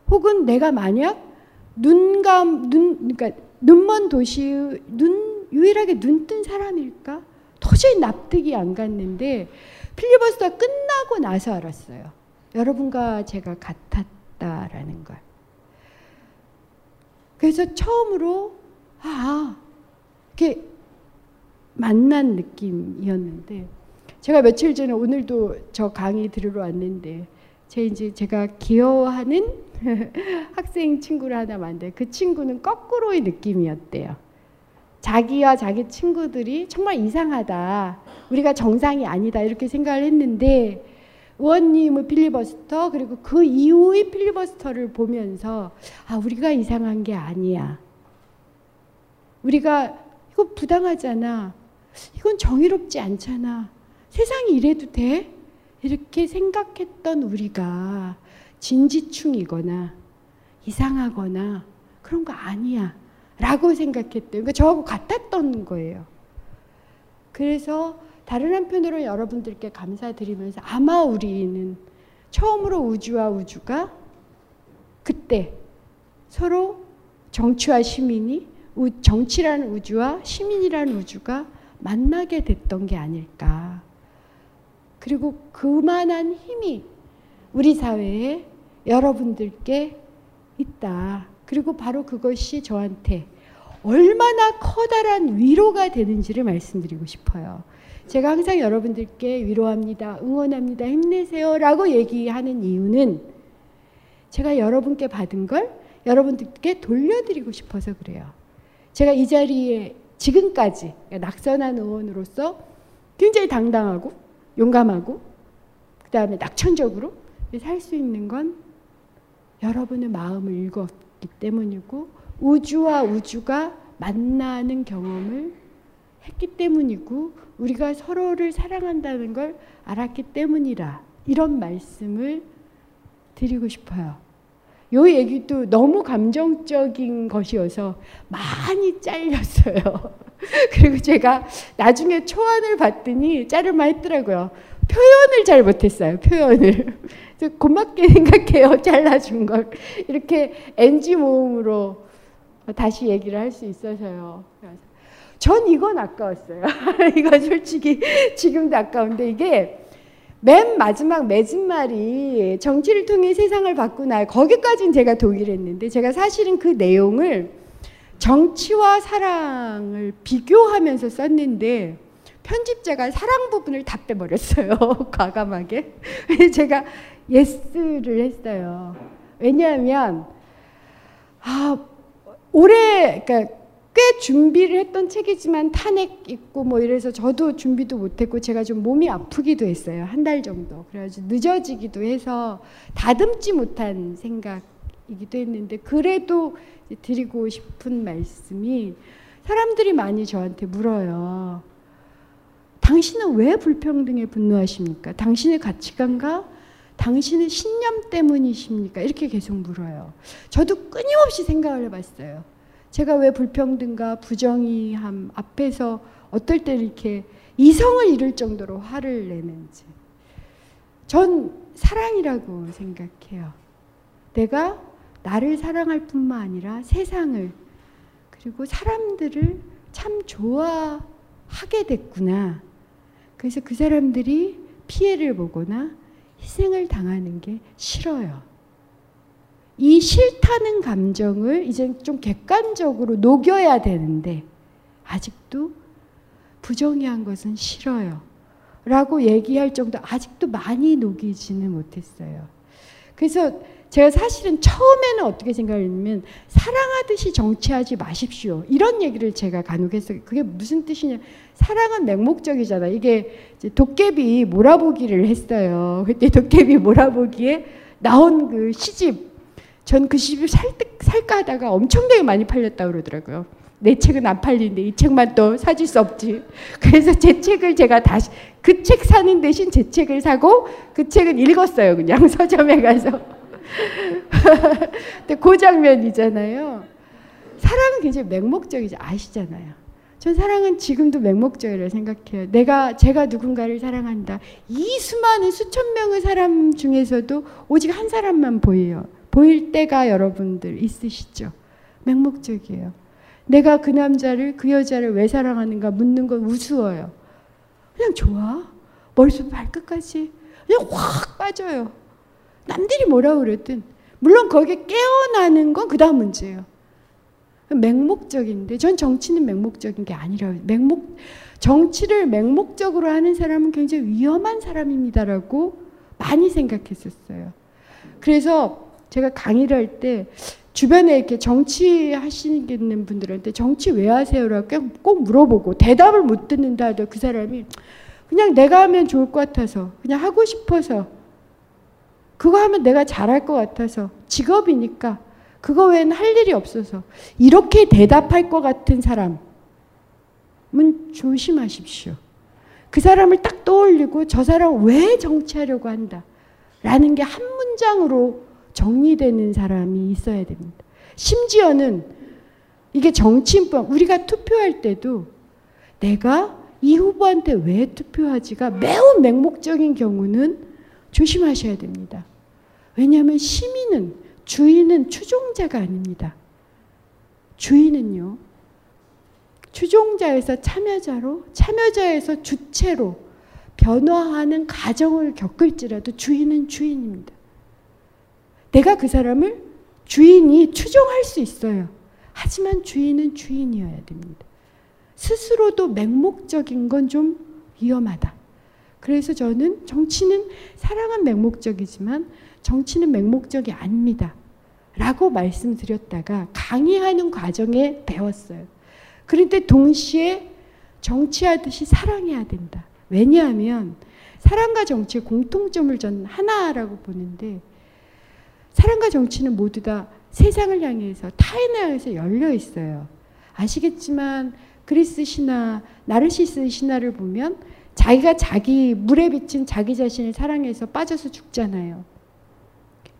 혹은 내가 만약 눈감 눈 그러니까 눈먼 도시 눈 유일하게 눈 뜬 사람일까? 도저히 납득이 안 갔는데 필리버스터 끝나고 나서 알았어요. 여러분과 제가 같았다라는 걸. 그래서 처음으로 아 이렇게 만난 느낌이었는데 제가 며칠 전에 오늘도 저 강의 들으러 왔는데 제 이제 제가 기여하는 학생 친구를 하나 만데 그 친구는 거꾸로의 느낌이었대요. 자기와 자기 친구들이 정말 이상하다. 우리가 정상이 아니다. 이렇게 생각을 했는데 의원님의 필리버스터 그리고 그 이후의 필리버스터를 보면서 아 우리가 이상한 게 아니야. 우리가 이거 부당하잖아. 이건 정의롭지 않잖아. 세상이 이래도 돼? 이렇게 생각했던 우리가 진지충이거나 이상하거나 그런 거 아니야. 라고 생각했대요. 그러니까 저하고 같았던 거예요. 그래서 다른 한편으로 여러분들께 감사드리면서 아마 우리는 처음으로 우주와 우주가 그때 서로 정치와 시민이 정치라는 우주와 시민이라는 우주가 만나게 됐던 게 아닐까. 그리고 그만한 힘이 우리 사회에 여러분들께 있다. 그리고 바로 그것이 저한테 얼마나 커다란 위로가 되는지를 말씀드리고 싶어요. 제가 항상 여러분들께 위로합니다. 응원합니다. 힘내세요. 라고 얘기하는 이유는 제가 여러분께 받은 걸 여러분들께 돌려드리고 싶어서 그래요. 제가 이 자리에 지금까지 낙선한 의원으로서 굉장히 당당하고 용감하고 그 다음에 낙천적으로 살 수 있는 건 여러분의 마음을 읽었기 때문이고 우주와 우주가 만나는 경험을 했기 때문이고 우리가 서로를 사랑한다는 걸 알았기 때문이라 이런 말씀을 드리고 싶어요. 요 얘기도 너무 감정적인 것이어서 많이 잘렸어요. 그리고 제가 나중에 초안을 봤더니 자를만 했더라고요. 표현을 잘 못했어요. 표현을. 고맙게 생각해요. 잘라준 걸. 이렇게 NG 모음으로 다시 얘기를 할 수 있어서요. 전 이건 아까웠어요. 이건 솔직히 지금도 아까운데 이게 맨 마지막 맺은말이 정치를 통해 세상을 바꾸나 거기까지는 제가 동의했는데 제가 사실은 그 내용을 정치와 사랑을 비교하면서 썼는데 편집자가 사랑 부분을 다 빼버렸어요. 과감하게. 제가 예스를 했어요. 왜냐하면 아 올해 그러니까 꽤 준비를 했던 책이지만 탄핵 있고 뭐 이래서 저도 준비도 못했고 제가 좀 몸이 아프기도 했어요 한 달 정도 그래가지고 늦어지기도 해서 다듬지 못한 생각이기도 했는데 그래도 드리고 싶은 말씀이 사람들이 많이 저한테 물어요 당신은 왜 불평등에 분노하십니까? 당신의 가치관과 당신의 신념 때문이십니까? 이렇게 계속 물어요. 저도 끊임없이 생각을 해봤어요. 제가 왜 불평등과 부정의함 앞에서 어떨 때 이렇게 이성을 잃을 정도로 화를 내는지. 전 사랑이라고 생각해요. 내가 나를 사랑할 뿐만 아니라 세상을 그리고 사람들을 참 좋아하게 됐구나. 그래서 그 사람들이 피해를 보거나 희생을 당하는 게 싫어요. 이 싫다는 감정을 이제 좀 객관적으로 녹여야 되는데 아직도 부정의한 것은 싫어요. 라고 얘기할 정도 아직도 많이 녹이지는 못했어요. 그래서 제가 사실은 처음에는 어떻게 생각했냐면 사랑하듯이 정치하지 마십시오. 이런 얘기를 제가 간혹 했어요. 그게 무슨 뜻이냐. 사랑은 맹목적이잖아. 이게 도깨비 몰아보기를 했어요. 그때 도깨비 몰아보기에 나온 그 시집. 전그 시집을 살, 살까 하다가 엄청나게 많이 팔렸다 그러더라고요. 내 책은 안 팔리는데 이 책만 또 사줄 수 없지. 그래서 제 책을 제가 다시 그 책 사는 대신 제 책을 사고 그 책은 읽었어요. 그냥 서점에 가서. 근데 그 장면이잖아요. 사랑은 굉장히 맹목적이지 아시잖아요. 전 사랑은 지금도 맹목적이라고 생각해요. 내가 제가 누군가를 사랑한다. 이 수많은 수천 명의 사람 중에서도 오직 한 사람만 보여요. 보일 때가 여러분들 있으시죠. 맹목적이에요. 내가 그 남자를 그 여자를 왜 사랑하는가 묻는 건 우스워요. 그냥 좋아. 머리부터 발끝까지 그냥 확 빠져요. 남들이 뭐라 그랬든 물론 거기에 깨어나는 건 그 다음 문제예요. 맹목적인데 전 정치는 맹목적인 게 아니라고 맹목 정치를 맹목적으로 하는 사람은 굉장히 위험한 사람입니다라고 많이 생각했었어요. 그래서 제가 강의를 할 때 주변에 이렇게 정치 하시는 분들한테 정치 왜 하세요라고 꼭 물어보고 대답을 못 듣는다 하도 그 사람이 그냥 내가 하면 좋을 것 같아서 그냥 하고 싶어서 그거 하면 내가 잘할 것 같아서 직업이니까 그거 외에는 할 일이 없어서 이렇게 대답할 것 같은 사람은 조심하십시오. 그 사람을 딱 떠올리고 저 사람 왜 정치하려고 한다. 라는 게 한 문장으로 정리되는 사람이 있어야 됩니다. 심지어는 이게 정치인뿐 우리가 투표할 때도 내가 이 후보한테 왜 투표하지가 매우 맹목적인 경우는 조심하셔야 됩니다. 왜냐하면 시민은 주인은 추종자가 아닙니다. 주인은요. 추종자에서 참여자로 참여자에서 주체로 변화하는 과정을 겪을지라도 주인은 주인입니다. 내가 그 사람을 주인이 추종할 수 있어요. 하지만 주인은 주인이어야 됩니다. 스스로도 맹목적인 건 좀 위험하다. 그래서 저는 정치는 사랑은 맹목적이지만 정치는 맹목적이 아닙니다. 라고 말씀드렸다가 강의하는 과정에 배웠어요. 그런데 동시에 정치하듯이 사랑해야 된다. 왜냐하면 사랑과 정치의 공통점을 저는 하나라고 보는데 사랑과 정치는 모두 다 세상을 향해서 타인을 향해서 열려 있어요. 아시겠지만 그리스 신화, 나르시스 신화를 보면 자기가 자기 물에 비친 자기 자신을 사랑해서 빠져서 죽잖아요.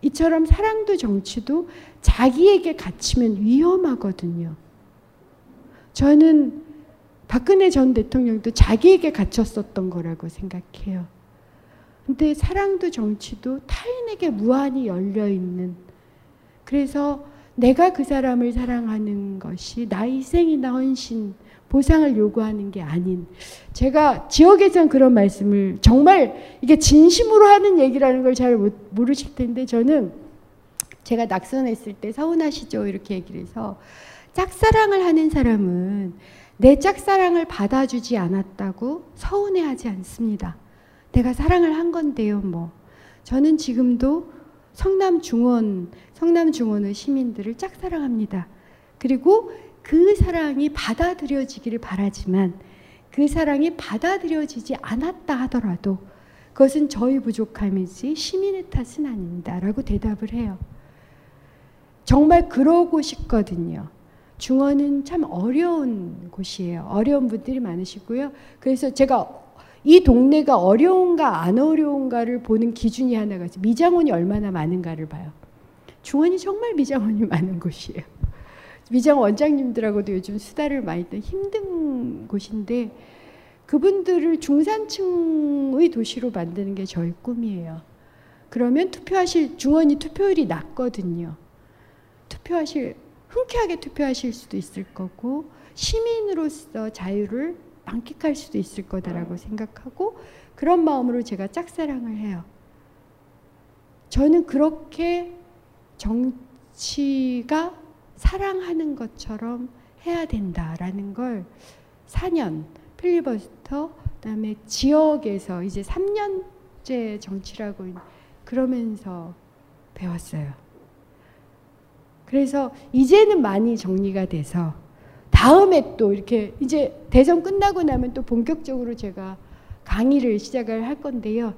이처럼 사랑도 정치도 자기에게 갇히면 위험하거든요. 저는 박근혜 전 대통령도 자기에게 갇혔었던 거라고 생각해요. 근데 사랑도 정치도 타인에게 무한히 열려 있는. 그래서 내가 그 사람을 사랑하는 것이 나 희생이나 헌신 보상을 요구하는 게 아닌. 제가 지역에선 그런 말씀을 정말 이게 진심으로 하는 얘기라는 걸 잘 모르실 텐데 저는 제가 낙선했을 때 서운하시죠? 이렇게 얘기를 해서 짝사랑을 하는 사람은 내 짝사랑을 받아주지 않았다고 서운해하지 않습니다. 내가 사랑을 한 건데요, 뭐. 저는 지금도 성남 중원, 성남 중원의 시민들을 짝사랑합니다. 그리고 그 사랑이 받아들여지기를 바라지만 그 사랑이 받아들여지지 않았다 하더라도 그것은 저희 부족함이지 시민의 탓은 아닙니다. 라고 대답을 해요. 정말 그러고 싶거든요. 중원은 참 어려운 곳이에요. 어려운 분들이 많으시고요. 그래서 제가 이 동네가 어려운가 안 어려운가를 보는 기준이 하나가 있어요. 미장원이 얼마나 많은가를 봐요. 중원이 정말 미장원이 많은 곳이에요. 미장 원장님들하고도 요즘 수다를 많이 떠 힘든 곳인데 그분들을 중산층의 도시로 만드는 게 저희 꿈이에요. 그러면 투표하실 중원이 투표율이 낮거든요. 투표하실 흔쾌하게 투표하실 수도 있을 거고 시민으로서 자유를 만끽할 수도 있을 거다라고 생각하고 그런 마음으로 제가 짝사랑을 해요. 저는 그렇게 정치가 사랑하는 것처럼 해야 된다라는 걸 4년 필리버스터 그다음에 지역에서 이제 3년째 정치라고 그러면서 배웠어요. 그래서 이제는 많이 정리가 돼서 다음에 또 이렇게 이제 대선 끝나고 나면 또 본격적으로 제가 강의를 시작을 할 건데요.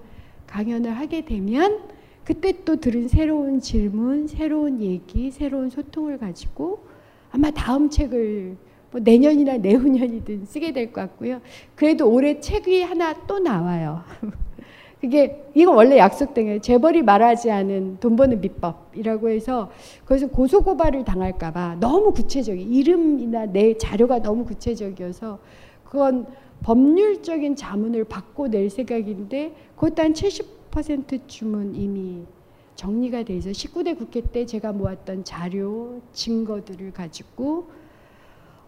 강연을 하게 되면 그때 또 들은 새로운 질문, 새로운 얘기, 새로운 소통을 가지고 아마 다음 책을 뭐 내년이나 내후년이든 쓰게 될 것 같고요. 그래도 올해 책이 하나 또 나와요. 그게 이거 원래 약속된 게 재벌이 말하지 않은 돈 버는 비법이라고 해서 거기서 고소 고발을 당할까 봐 너무 구체적인 이름이나 내 자료가 너무 구체적이어서 그건 법률적인 자문을 받고 낼 생각인데 그것도 한 70%쯤은 이미 정리가 돼 있어 19대 국회 때 제가 모았던 자료 증거들을 가지고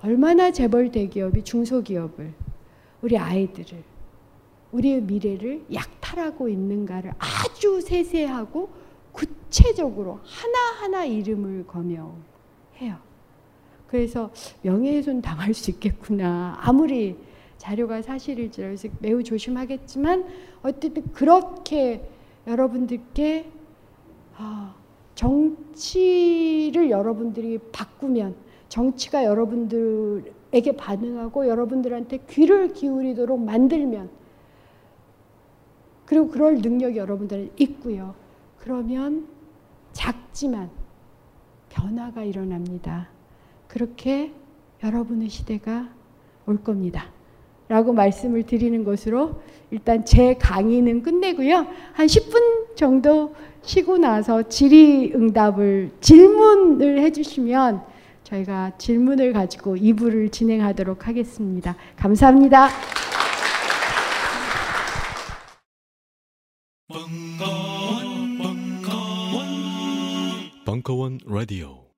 얼마나 재벌 대기업이 중소기업을 우리 아이들을 우리의 미래를 약탈하고 있는가를 아주 세세하고 구체적으로 하나하나 이름을 거명해요. 그래서 명예훼손 당할 수 있겠구나. 아무리 자료가 사실일지라도 매우 조심하겠지만 어쨌든 그렇게 여러분들께 아, 정치를 여러분들이 바꾸면 정치가 여러분들에게 반응하고 여러분들한테 귀를 기울이도록 만들면 그리고 그럴 능력이 여러분들은 있고요. 그러면 작지만 변화가 일어납니다. 그렇게 여러분의 시대가 올 겁니다. 라고 말씀을 드리는 것으로 일단 제 강의는 끝내고요. 한 10분 정도 쉬고 나서 질의응답을 질문을 해주시면 저희가 질문을 가지고 2부를 진행하도록 하겠습니다. 감사합니다. 벙커원, 벙커원, 벙커원 라디오.